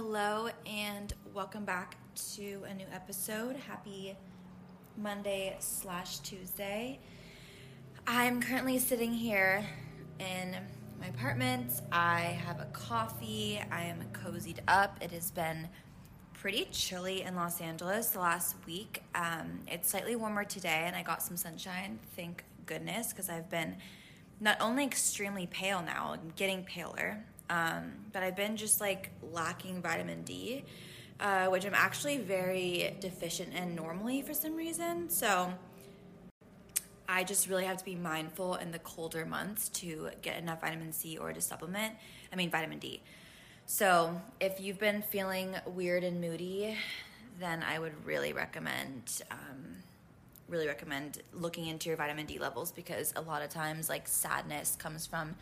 Hello and welcome back to a new episode. Happy Monday slash Tuesday. I'm currently sitting here in my apartment. I have a coffee. I am cozied up. It has been pretty chilly in Los Angeles the last week. Um, it's slightly warmer today, and I got some sunshine. Thank goodness, because I've been not only extremely pale now, I'm getting paler, um, but I've been just like lacking vitamin D, uh, which I'm actually very deficient in normally for some reason. So I just really have to be mindful in the colder months to get enough vitamin C or to supplement, I mean, vitamin D. So if you've been feeling weird and moody, then I would really recommend. Um, really recommend looking into your vitamin D levels because a lot of times like sadness comes from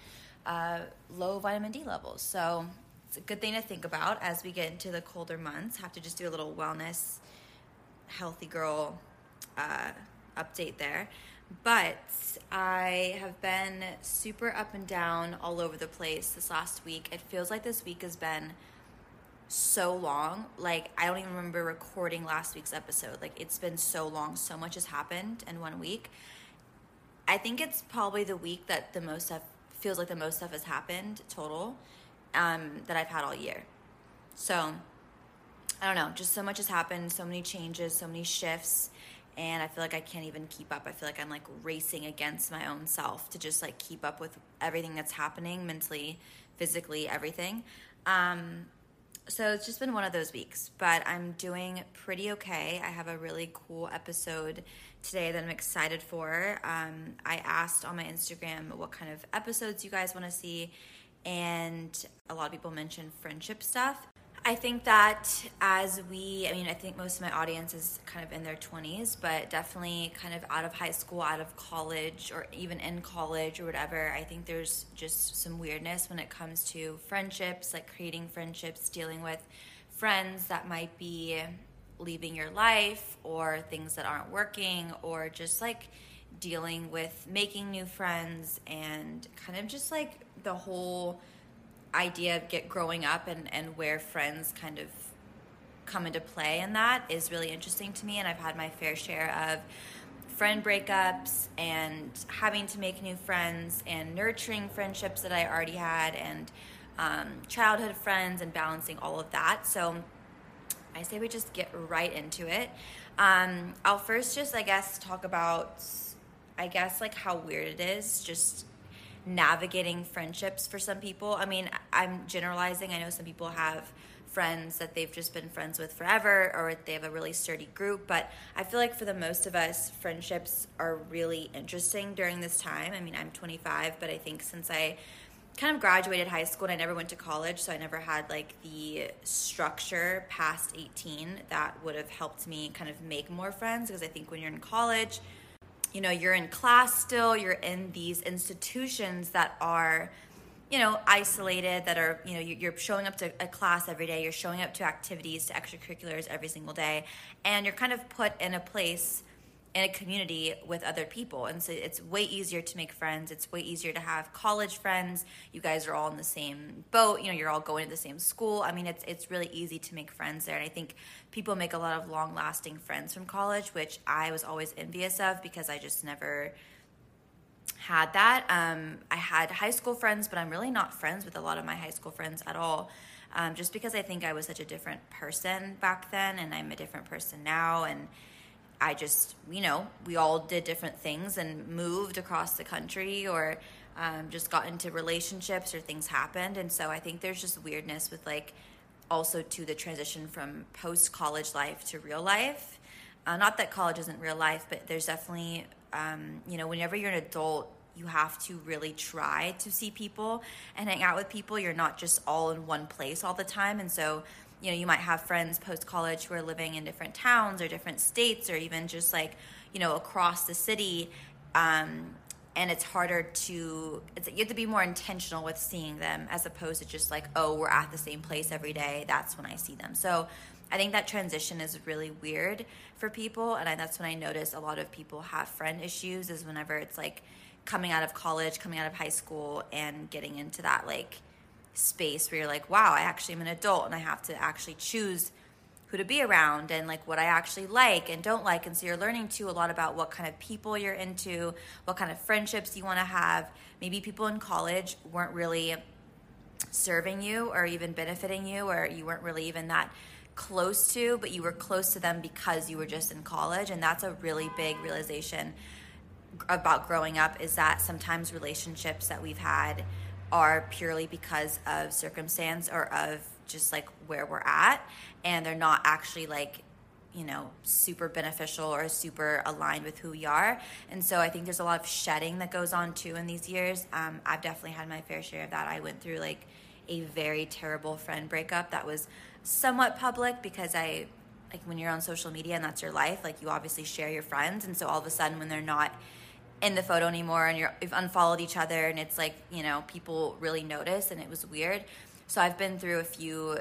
uh, low vitamin D levels. So it's a good thing to think about as we get into the colder months. Have to just do a little wellness, healthy girl uh, update there. But I have been super up and down all over the place this last week. It feels like this week has been so long. Like, I don't even remember recording last week's episode. Like, it's been so long. So much has happened in one week. I think it's probably the week that the most stuff feels like the most stuff has happened total um, that I've had all year. So, I don't know. Just so much has happened. So many changes, so many shifts and I feel like I can't even keep up. I feel like I'm like racing against my own self to just like keep up with everything that's happening mentally, physically, everything. Um, so it's just been one of those weeks, but I'm doing pretty okay. I have a really cool episode today that I'm excited for. Um, I asked on my Instagram what kind of episodes you guys want to see, and a lot of people mentioned friendship stuff. I think that as we, I mean, I think most of my audience is kind of in their 20s, but definitely kind of out of high school, out of college, or even in college or whatever. I think there's just some weirdness when it comes to friendships, like creating friendships, dealing with friends that might be leaving your life, or things that aren't working, or just like dealing with making new friends and kind of just like the whole idea of get growing up and, and where friends kind of come into play in that is really interesting to me and I've had my fair share of friend breakups and having to make new friends and nurturing friendships that I already had and um, childhood friends and balancing all of that. So I say we just get right into it. Um, I'll first just, I guess, talk about, I guess, like how weird it is just navigating friendships for some people. I mean, I'm generalizing. I know some people have friends that they've just been friends with forever or they have a really sturdy group, but I feel like for the most of us, friendships are really interesting during this time. I mean, I'm 25, but I think since I kind of graduated high school and I never went to college, so I never had like the structure past 18 that would have helped me kind of make more friends because I think when you're in college, you know you're in class still you're in these institutions that are you know isolated that are you know you're showing up to a class every day you're showing up to activities to extracurriculars every single day and you're kind of put in a place in a community with other people. And so it's way easier to make friends. It's way easier to have college friends. You guys are all in the same boat. You know, you're all going to the same school. I mean, it's it's really easy to make friends there. And I think people make a lot of long-lasting friends from college, which I was always envious of because I just never had that. Um, I had high school friends, but I'm really not friends with a lot of my high school friends at all. Um, just because I think I was such a different person back then, and I'm a different person now, and I just, you know, we all did different things and moved across the country or um, just got into relationships or things happened. And so I think there's just weirdness with like also to the transition from post college life to real life. Uh, not that college isn't real life, but there's definitely, um, you know, whenever you're an adult, you have to really try to see people and hang out with people. You're not just all in one place all the time. And so, you know, you might have friends post college who are living in different towns or different states or even just like, you know, across the city. Um, and it's harder to it's, you have to be more intentional with seeing them as opposed to just like oh we're at the same place every day that's when i see them so i think that transition is really weird for people and I, that's when i notice a lot of people have friend issues is whenever it's like coming out of college coming out of high school and getting into that like space where you're like wow i actually am an adult and i have to actually choose who to be around and like what I actually like and don't like. And so you're learning too a lot about what kind of people you're into, what kind of friendships you want to have. Maybe people in college weren't really serving you or even benefiting you, or you weren't really even that close to, but you were close to them because you were just in college. And that's a really big realization about growing up is that sometimes relationships that we've had are purely because of circumstance or of just like where we're at and they're not actually like you know super beneficial or super aligned with who we are. And so i think there's a lot of shedding that goes on too in these years. Um, i've definitely had my fair share of that. I went through like a very terrible friend breakup that was somewhat public because i like when you're on social media and that's your life like you obviously share your friends. And so all of a sudden when they're not in the photo anymore and you're you've unfollowed each other and it's like you know people really notice and it was weird so I've been through a few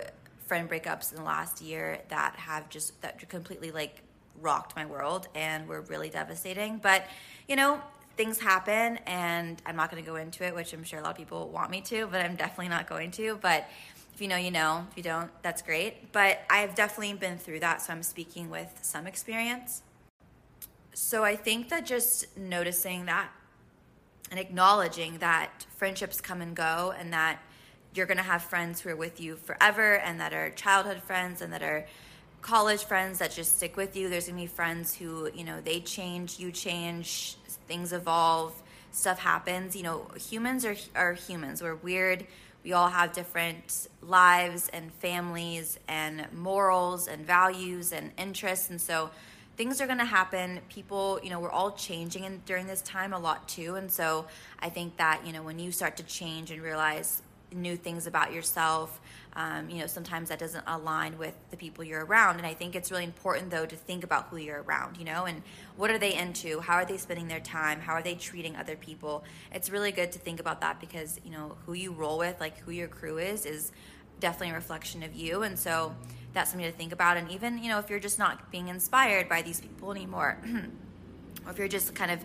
friend breakups in the last year that have just that completely like rocked my world and were really devastating. But you know, things happen and I'm not going to go into it, which I'm sure a lot of people want me to, but I'm definitely not going to. But if you know, you know. If you don't, that's great. But I've definitely been through that, so I'm speaking with some experience. So I think that just noticing that and acknowledging that friendships come and go and that you're going to have friends who are with you forever and that are childhood friends and that are college friends that just stick with you. There's going to be friends who, you know, they change, you change, things evolve, stuff happens. You know, humans are, are humans. We're weird. We all have different lives and families and morals and values and interests. And so things are going to happen. People, you know, we're all changing in, during this time a lot too. And so I think that, you know, when you start to change and realize new things about yourself. Um, you know, sometimes that doesn't align with the people you're around. And I think it's really important, though, to think about who you're around, you know, and what are they into? How are they spending their time? How are they treating other people? It's really good to think about that because, you know, who you roll with, like who your crew is, is definitely a reflection of you. And so that's something to think about. And even, you know, if you're just not being inspired by these people anymore, or if you're just kind of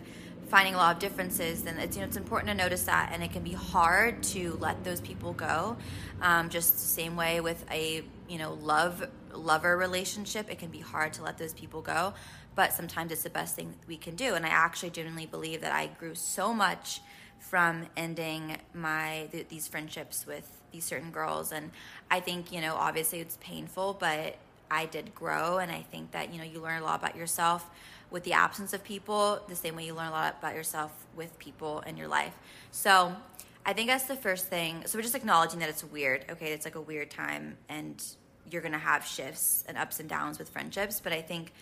finding a lot of differences, then it's you know it's important to notice that, and it can be hard to let those people go. Um, just the same way with a you know love lover relationship, it can be hard to let those people go, but sometimes it's the best thing we can do. And I actually genuinely believe that I grew so much from ending my th- these friendships with these certain girls, and I think you know obviously it's painful, but I did grow, and I think that you know you learn a lot about yourself with the absence of people, the same way you learn a lot about yourself with people in your life. So I think that's the first thing. So we're just acknowledging that it's weird. Okay, it's like a weird time, and you're gonna have shifts and ups and downs with friendships. But I think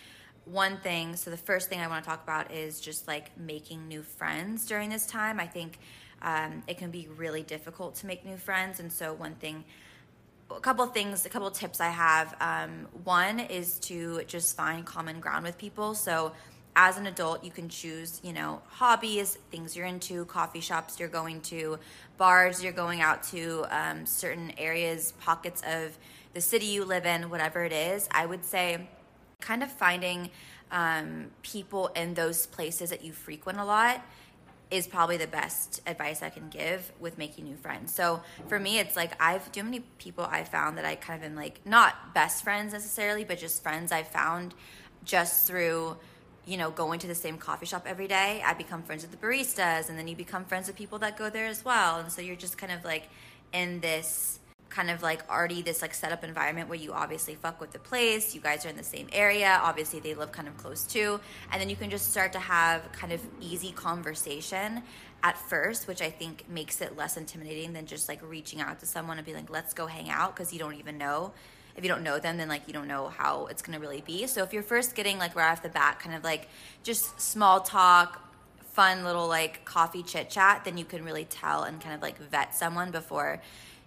one thing. So the first thing I want to talk about is just like making new friends during this time. I think um, it can be really difficult to make new friends, and so one thing a couple things, a couple tips I have. Um, one is to just find common ground with people. So, as an adult, you can choose, you know, hobbies, things you're into, coffee shops you're going to, bars you're going out to, um, certain areas, pockets of the city you live in, whatever it is. I would say, kind of finding um, people in those places that you frequent a lot is probably the best advice I can give with making new friends. So for me, it's like I've too many people I found that I kind of am like not best friends necessarily, but just friends I found just through you know going to the same coffee shop every day. I become friends with the baristas, and then you become friends with people that go there as well, and so you're just kind of like in this kind of like already this like set up environment where you obviously fuck with the place you guys are in the same area obviously they live kind of close too and then you can just start to have kind of easy conversation at first which i think makes it less intimidating than just like reaching out to someone and be like let's go hang out because you don't even know. If you don't know them then like you don't know how it's going to really be. So if you're first getting like right off the bat kind of like just small talk fun little like coffee chit chat, then you can really tell and kind of like vet someone before,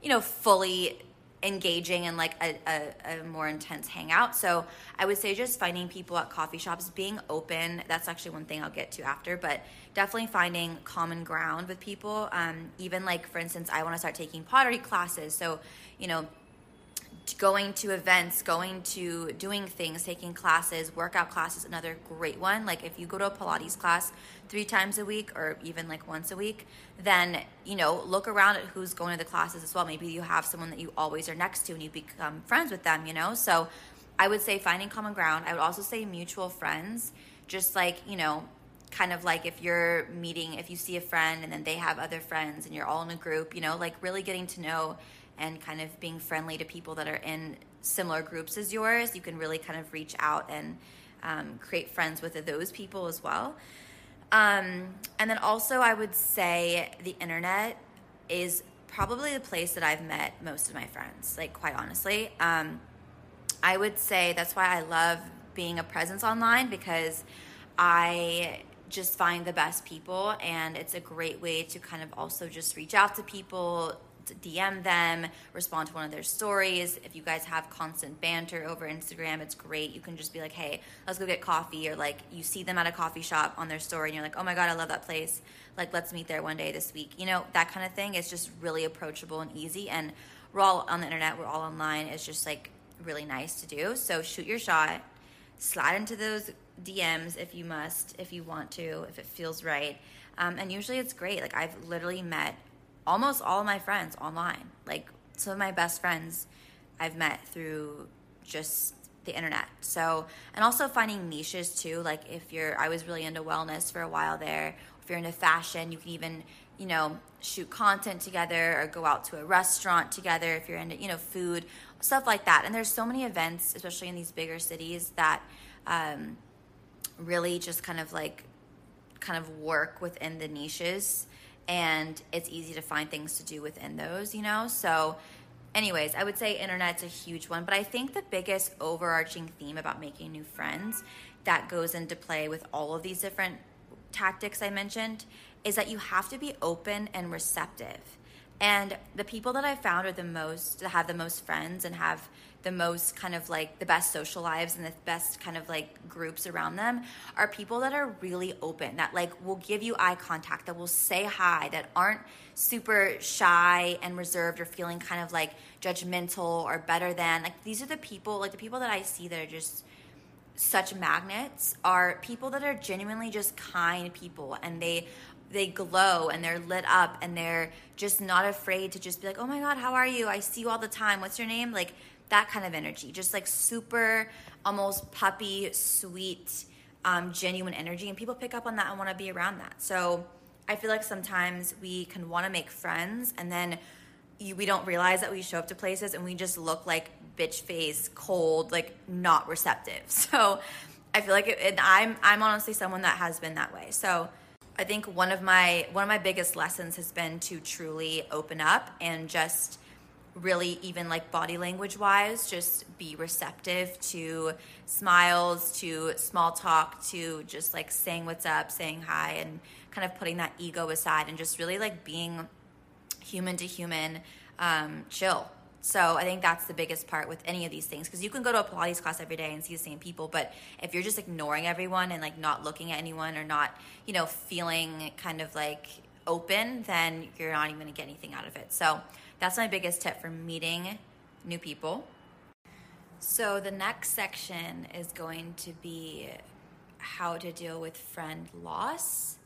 you know, fully engaging in like a, a, a, more intense hangout. So I would say just finding people at coffee shops, being open. That's actually one thing I'll get to after, but definitely finding common ground with people. Um, even like, for instance, I want to start taking pottery classes. So, you know, going to events, going to doing things, taking classes, workout classes, another great one. Like if you go to a Pilates class three times a week or even like once a week, then, you know, look around at who's going to the classes as well. Maybe you have someone that you always are next to and you become friends with them, you know? So I would say finding common ground. I would also say mutual friends, just like, you know, kind of like if you're meeting, if you see a friend and then they have other friends and you're all in a group, you know, like really getting to know and kind of being friendly to people that are in similar groups as yours, you can really kind of reach out and um, create friends with those people as well. Um, and then also, I would say the internet is probably the place that I've met most of my friends, like, quite honestly. Um, I would say that's why I love being a presence online because I just find the best people and it's a great way to kind of also just reach out to people DM them, respond to one of their stories. If you guys have constant banter over Instagram, it's great. You can just be like, hey, let's go get coffee. Or like you see them at a coffee shop on their story and you're like, oh my God, I love that place. Like, let's meet there one day this week. You know, that kind of thing is just really approachable and easy. And we're all on the internet, we're all online. It's just like really nice to do. So shoot your shot, slide into those DMs if you must, if you want to, if it feels right. Um, and usually it's great. Like, I've literally met almost all my friends online. Like some of my best friends I've met through just the internet. So, and also finding niches too. Like if you're, I was really into wellness for a while there. If you're into fashion, you can even, you know, shoot content together or go out to a restaurant together. If you're into, you know, food, stuff like that. And there's so many events, especially in these bigger cities, that um, really just kind of like, kind of work within the niches and it's easy to find things to do within those, you know? So, anyways, I would say internet's a huge one, but I think the biggest overarching theme about making new friends that goes into play with all of these different tactics I mentioned is that you have to be open and receptive. And the people that I found are the most, that have the most friends and have the most kind of like the best social lives and the best kind of like groups around them are people that are really open, that like will give you eye contact, that will say hi, that aren't super shy and reserved or feeling kind of like judgmental or better than. Like these are the people, like the people that I see that are just such magnets are people that are genuinely just kind people and they they glow and they're lit up and they're just not afraid to just be like, "Oh my god, how are you? I see you all the time. What's your name?" Like that kind of energy, just like super, almost puppy, sweet, um, genuine energy. And people pick up on that and want to be around that. So I feel like sometimes we can want to make friends and then you, we don't realize that we show up to places and we just look like bitch face, cold, like not receptive. So I feel like it, it, I'm I'm honestly someone that has been that way. So I think one of my one of my biggest lessons has been to truly open up and just really even like body language wise just be receptive to smiles to small talk to just like saying what's up saying hi and kind of putting that ego aside and just really like being human to human um, chill. So i think that's the biggest part with any of these things because you can go to a pilates class every day and see the same people but if you're just ignoring everyone and like not looking at anyone or not you know feeling kind of like open then you're not even to get anything out of it. So that's my biggest tip for meeting new people. So, the next section is going to be how to deal with friend loss,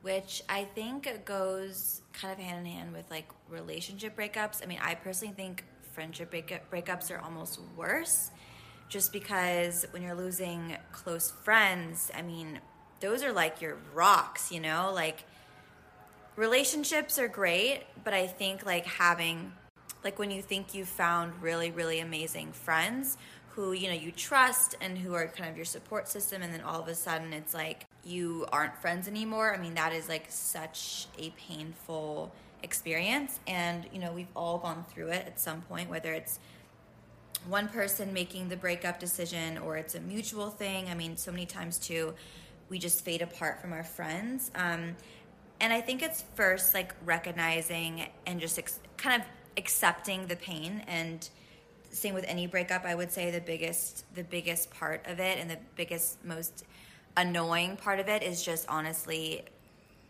which I think goes kind of hand in hand with like relationship breakups. I mean, I personally think friendship breakup, breakups are almost worse just because when you're losing close friends, I mean, those are like your rocks, you know? Like, relationships are great, but I think like having like when you think you've found really really amazing friends who you know you trust and who are kind of your support system and then all of a sudden it's like you aren't friends anymore. I mean that is like such a painful experience and you know we've all gone through it at some point whether it's one person making the breakup decision or it's a mutual thing. I mean so many times too we just fade apart from our friends. Um, and I think it's first like recognizing and just ex- kind of accepting the pain. And same with any breakup i would say the biggest the biggest part of it and the biggest most annoying part of it is just honestly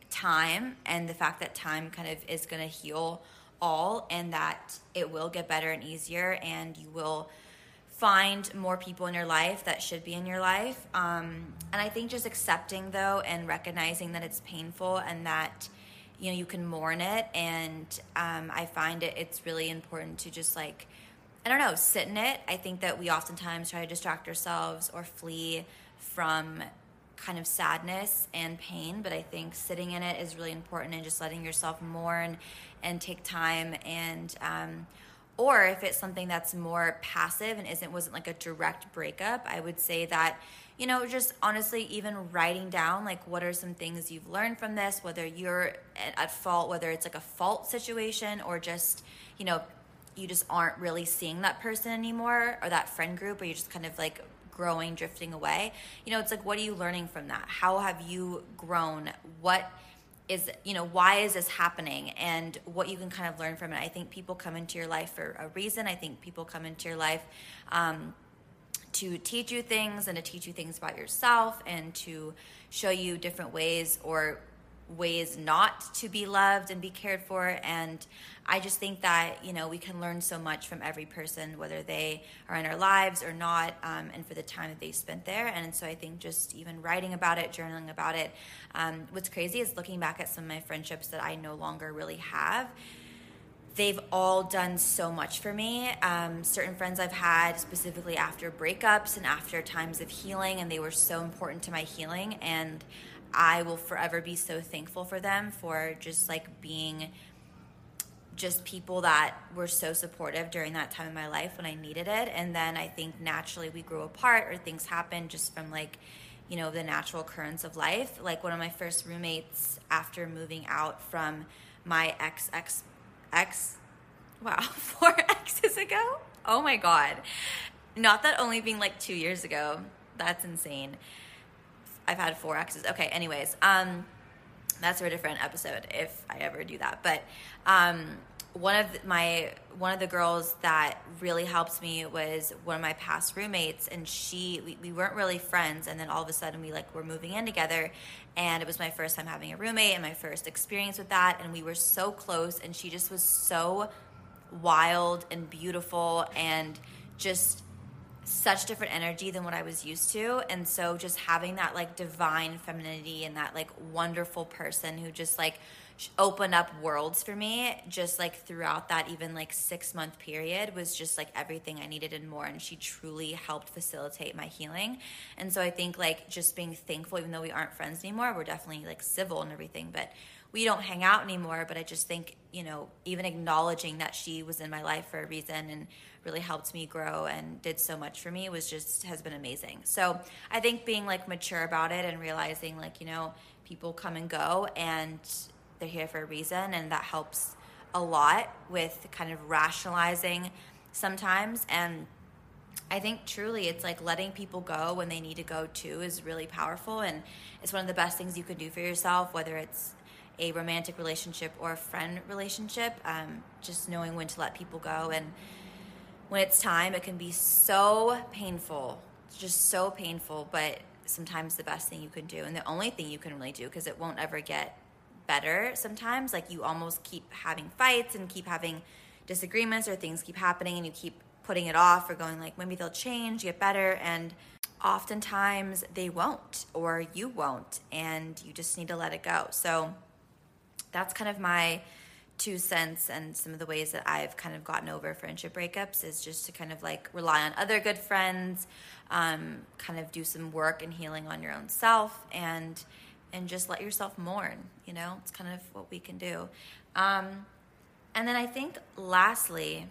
time and the fact that time kind of is going to heal all and that it will get better and easier and you will find more people in your life that should be in your life. Um, and i think just accepting though and recognizing that it's painful and that you know you can mourn it. And um, i find it it's really important to just like i don't know sit in it. I think that we oftentimes try to distract ourselves or flee from kind of sadness and pain. But i think sitting in it is really important and just letting yourself mourn and take time. And um, or if it's something that's more passive and isn't wasn't like a direct breakup i would say that you know, just honestly, even writing down like what are some things you've learned from this, whether you're at fault, whether it's like a fault situation or just, you know, you just aren't really seeing that person anymore or that friend group, or you're just kind of like growing, drifting away. You know, it's like, what are you learning from that? How have you grown? What is, you know, why is this happening? And what you can kind of learn from it. I think people come into your life for a reason. I think people come into your life, um, to teach you things and to teach you things about yourself and to show you different ways or ways not to be loved and be cared for and i just think that you know we can learn so much from every person whether they are in our lives or not um, and for the time that they spent there and so i think just even writing about it journaling about it um, what's crazy is looking back at some of my friendships that i no longer really have they've all done so much for me. Um, certain friends I've had specifically after breakups and after times of healing, and they were so important to my healing. And I will forever be so thankful for them for just like being just people that were so supportive during that time in my life when I needed it. And then I think naturally we grew apart or things happened just from like, you know, the natural currents of life. Like one of my first roommates after moving out from my ex ex X, wow, four exes ago? Oh my God. Not that only being like two years ago. That's insane. I've had four exes. Okay, anyways, um, that's for a different episode if I ever do that. But um, one of my one of the girls that really helped me was one of my past roommates and she we, we weren't really friends and then all of a sudden we like were moving in together and it was my first time having a roommate and my first experience with that and we were so close and she just was so wild and beautiful and just such different energy than what I was used to. And so just having that like divine femininity and that like wonderful person who just like opened up worlds for me just like throughout that even like six month period was just like everything i needed and more. And she truly helped facilitate my healing. And so i think like just being thankful even though we aren't friends anymore we're definitely like civil and everything but we don't hang out anymore. But i just think you know even acknowledging that she was in my life for a reason and really helped me grow and did so much for me was just has been amazing so i think being like mature about it and realizing like you know people come and go and they're here for a reason, and that helps a lot with kind of rationalizing sometimes. And I think truly it's like letting people go when they need to go too is really powerful. And it's one of the best things you can do for yourself, whether it's a romantic relationship or a friend relationship. Um, just knowing when to let people go. And when it's time, it can be so painful, it's just so painful, but sometimes the best thing you can do and the only thing you can really do because it won't ever get better sometimes. Like you almost keep having fights and keep having disagreements or things keep happening and you keep putting it off or going like maybe they'll change, get better and oftentimes they won't or you won't and you just need to let it go. So that's kind of my two cents and some of the ways that I've kind of gotten over friendship breakups is just to kind of like rely on other good friends, um, kind of do some work and healing on your own self and and just let yourself mourn. You know, it's kind of what we can do. Um, and then I think lastly,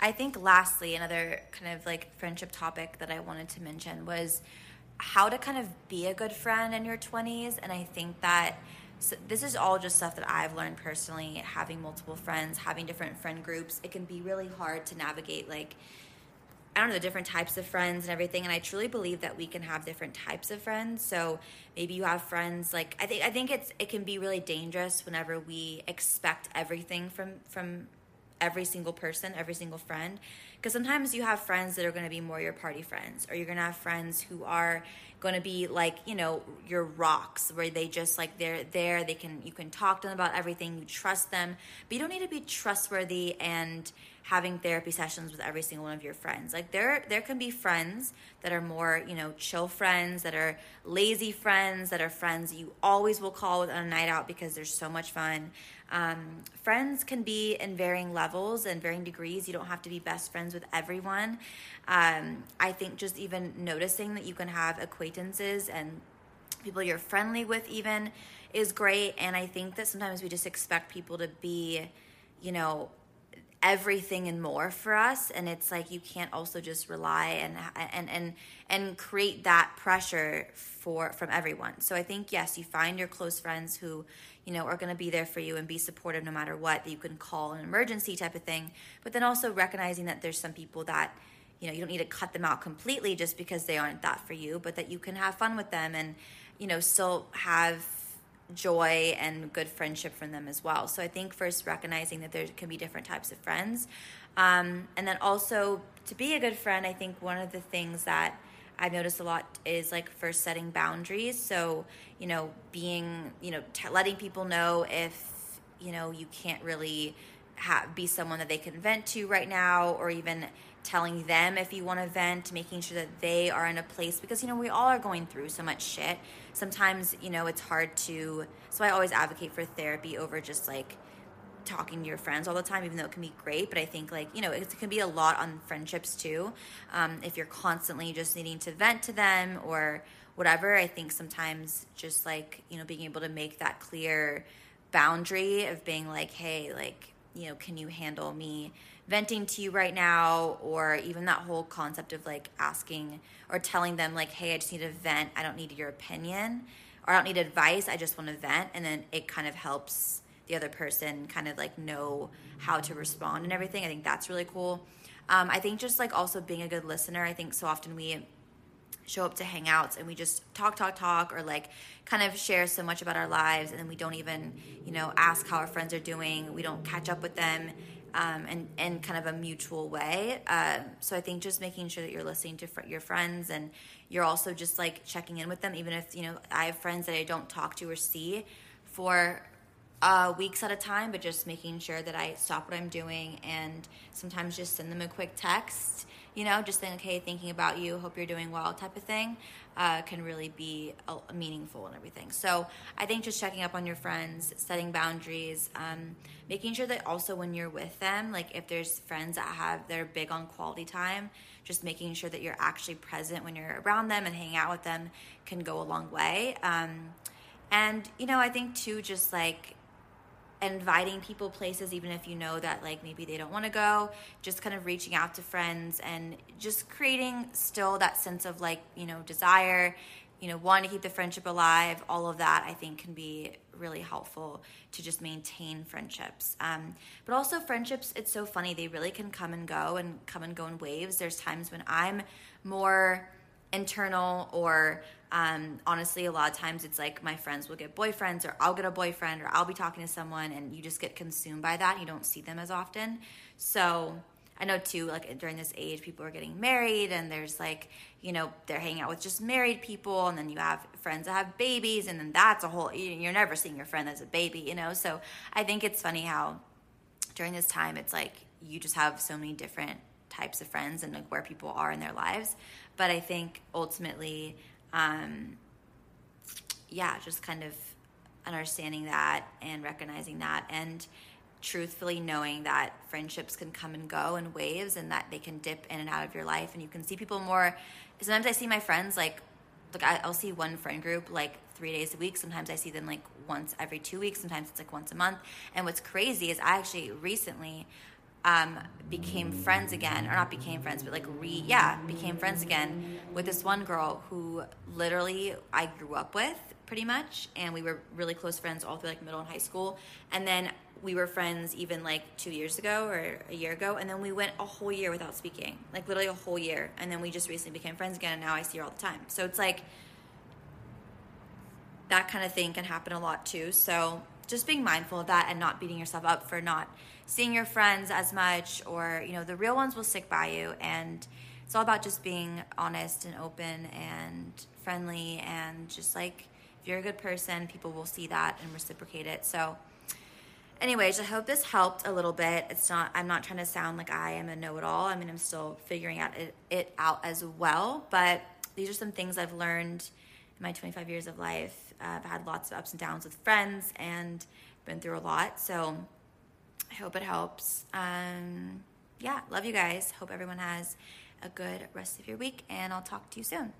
I think lastly, another kind of like friendship topic that I wanted to mention was how to kind of be a good friend in your 20s. And I think that so this is all just stuff that I've learned personally, having multiple friends, having different friend groups. It can be really hard to navigate like I don't know, the different types of friends and everything. And I truly believe that we can have different types of friends. So maybe you have friends like I think I think it's it can be really dangerous whenever we expect everything from from every single person, every single friend. Because sometimes you have friends that are going to be more your party friends, or you're going to have friends who are going to be like, you know, your rocks, where they just like they're there, they can you can talk to them about everything, you trust them, but you don't need to be trustworthy and having therapy sessions with every single one of your friends. Like there there can be friends that are more, you know, chill friends, that are lazy friends, that are friends you always will call with on a night out because there's so much fun. Um, friends can be in varying levels and varying degrees. You don't have to be best friends with everyone. Um, I think just even noticing that you can have acquaintances and people you're friendly with even is great. And I think that sometimes we just expect people to be, you know, everything and more for us and it's like you can't also just rely and and and and create that pressure for from everyone. So i think yes you find your close friends who you know are going to be there for you and be supportive no matter what that you can call an emergency type of thing. But then also recognizing that there's some people that you know you don't need to cut them out completely just because they aren't that for you but that you can have fun with them and you know still have joy and good friendship from them as well. So I think first recognizing that there can be different types of friends. Um, and then also to be a good friend, I think one of the things that I've noticed a lot is like first setting boundaries. So, you know, being, you know, t- letting people know if, you know, you can't really have, be someone that they can vent to right now or even telling them if you want to vent, making sure that they are in a place because you know we all are going through so much shit. Sometimes, you know, it's hard to so I always advocate for therapy over just like talking to your friends all the time, even though it can be great. But I think like, you know, it can be a lot on friendships too. Um, if you're constantly just needing to vent to them or whatever, I think sometimes just like, you know, being able to make that clear boundary of being like, hey, like, you know, can you handle me venting to you right now or even that whole concept of like asking or telling them like hey i just need to vent. I don't need your opinion or i don't need advice. I just want to vent. And then it kind of helps the other person kind of like know how to respond and everything. I think that's really cool. Um, i think just like also being a good listener i think so often we show up to hangouts and we just talk talk talk or like kind of share so much about our lives and then we don't even you know ask how our friends are doing. We don't catch up with them um, and in kind of a mutual way. Um, so I think just making sure that you're listening to fr- your friends and you're also just like checking in with them, even if you know I have friends that I don't talk to or see for uh, weeks at a time, but just making sure that I stop what I'm doing and sometimes just send them a quick text you know, just think, okay, thinking about you, hope you're doing well, type of thing, uh, can really be meaningful and everything. So I think just checking up on your friends, setting boundaries, um, making sure that also when you're with them, like if there's friends that have, they're big on quality time, just making sure that you're actually present when you're around them and hanging out with them can go a long way. Um, and, you know, I think too, just like, inviting people places even if you know that like maybe they don't want to go just kind of reaching out to friends and just creating still that sense of like you know desire you know wanting to keep the friendship alive all of that i think can be really helpful to just maintain friendships. Um, but also friendships it's so funny they really can come and go and come and go in waves. There's times when i'm more internal or um, honestly, a lot of times it's like my friends will get boyfriends, or I'll get a boyfriend, or I'll be talking to someone, and you just get consumed by that. You don't see them as often. So I know too, like during this age, people are getting married, and there's like, you know, they're hanging out with just married people, and then you have friends that have babies, and then that's a whole, you're never seeing your friend as a baby, you know? So I think it's funny how during this time, it's like you just have so many different types of friends and like where people are in their lives. But I think ultimately, um, yeah, just kind of understanding that and recognizing that and truthfully knowing that friendships can come and go in waves and that they can dip in and out of your life and you can see people more. Sometimes i see my friends like like i'll see one friend group like three days a week. Sometimes i see them like once every two weeks. Sometimes it's like once a month. And what's crazy is i actually recently um, became friends again, or not became friends, but like re, yeah, became friends again with this one girl who literally I grew up with pretty much, and we were really close friends all through like middle and high school. And then we were friends even like two years ago or a year ago, and then we went a whole year without speaking, like literally a whole year, and then we just recently became friends again, and now I see her all the time. So it's like that kind of thing can happen a lot too. So just being mindful of that and not beating yourself up for not seeing your friends as much, or you know, the real ones will stick by you, and it's all about just being honest and open and friendly, and just like if you're a good person, people will see that and reciprocate it. So anyways, I hope this helped a little bit. It's not, I'm not trying to sound like I am a know it all. I mean, I'm still figuring out it, it, out as well. But these are some things I've learned in my 25 years of life. I've had lots of ups and downs with friends and been through a lot. So I hope it helps. Um, yeah, love you guys. Hope everyone has a good rest of your week, and I'll talk to you soon.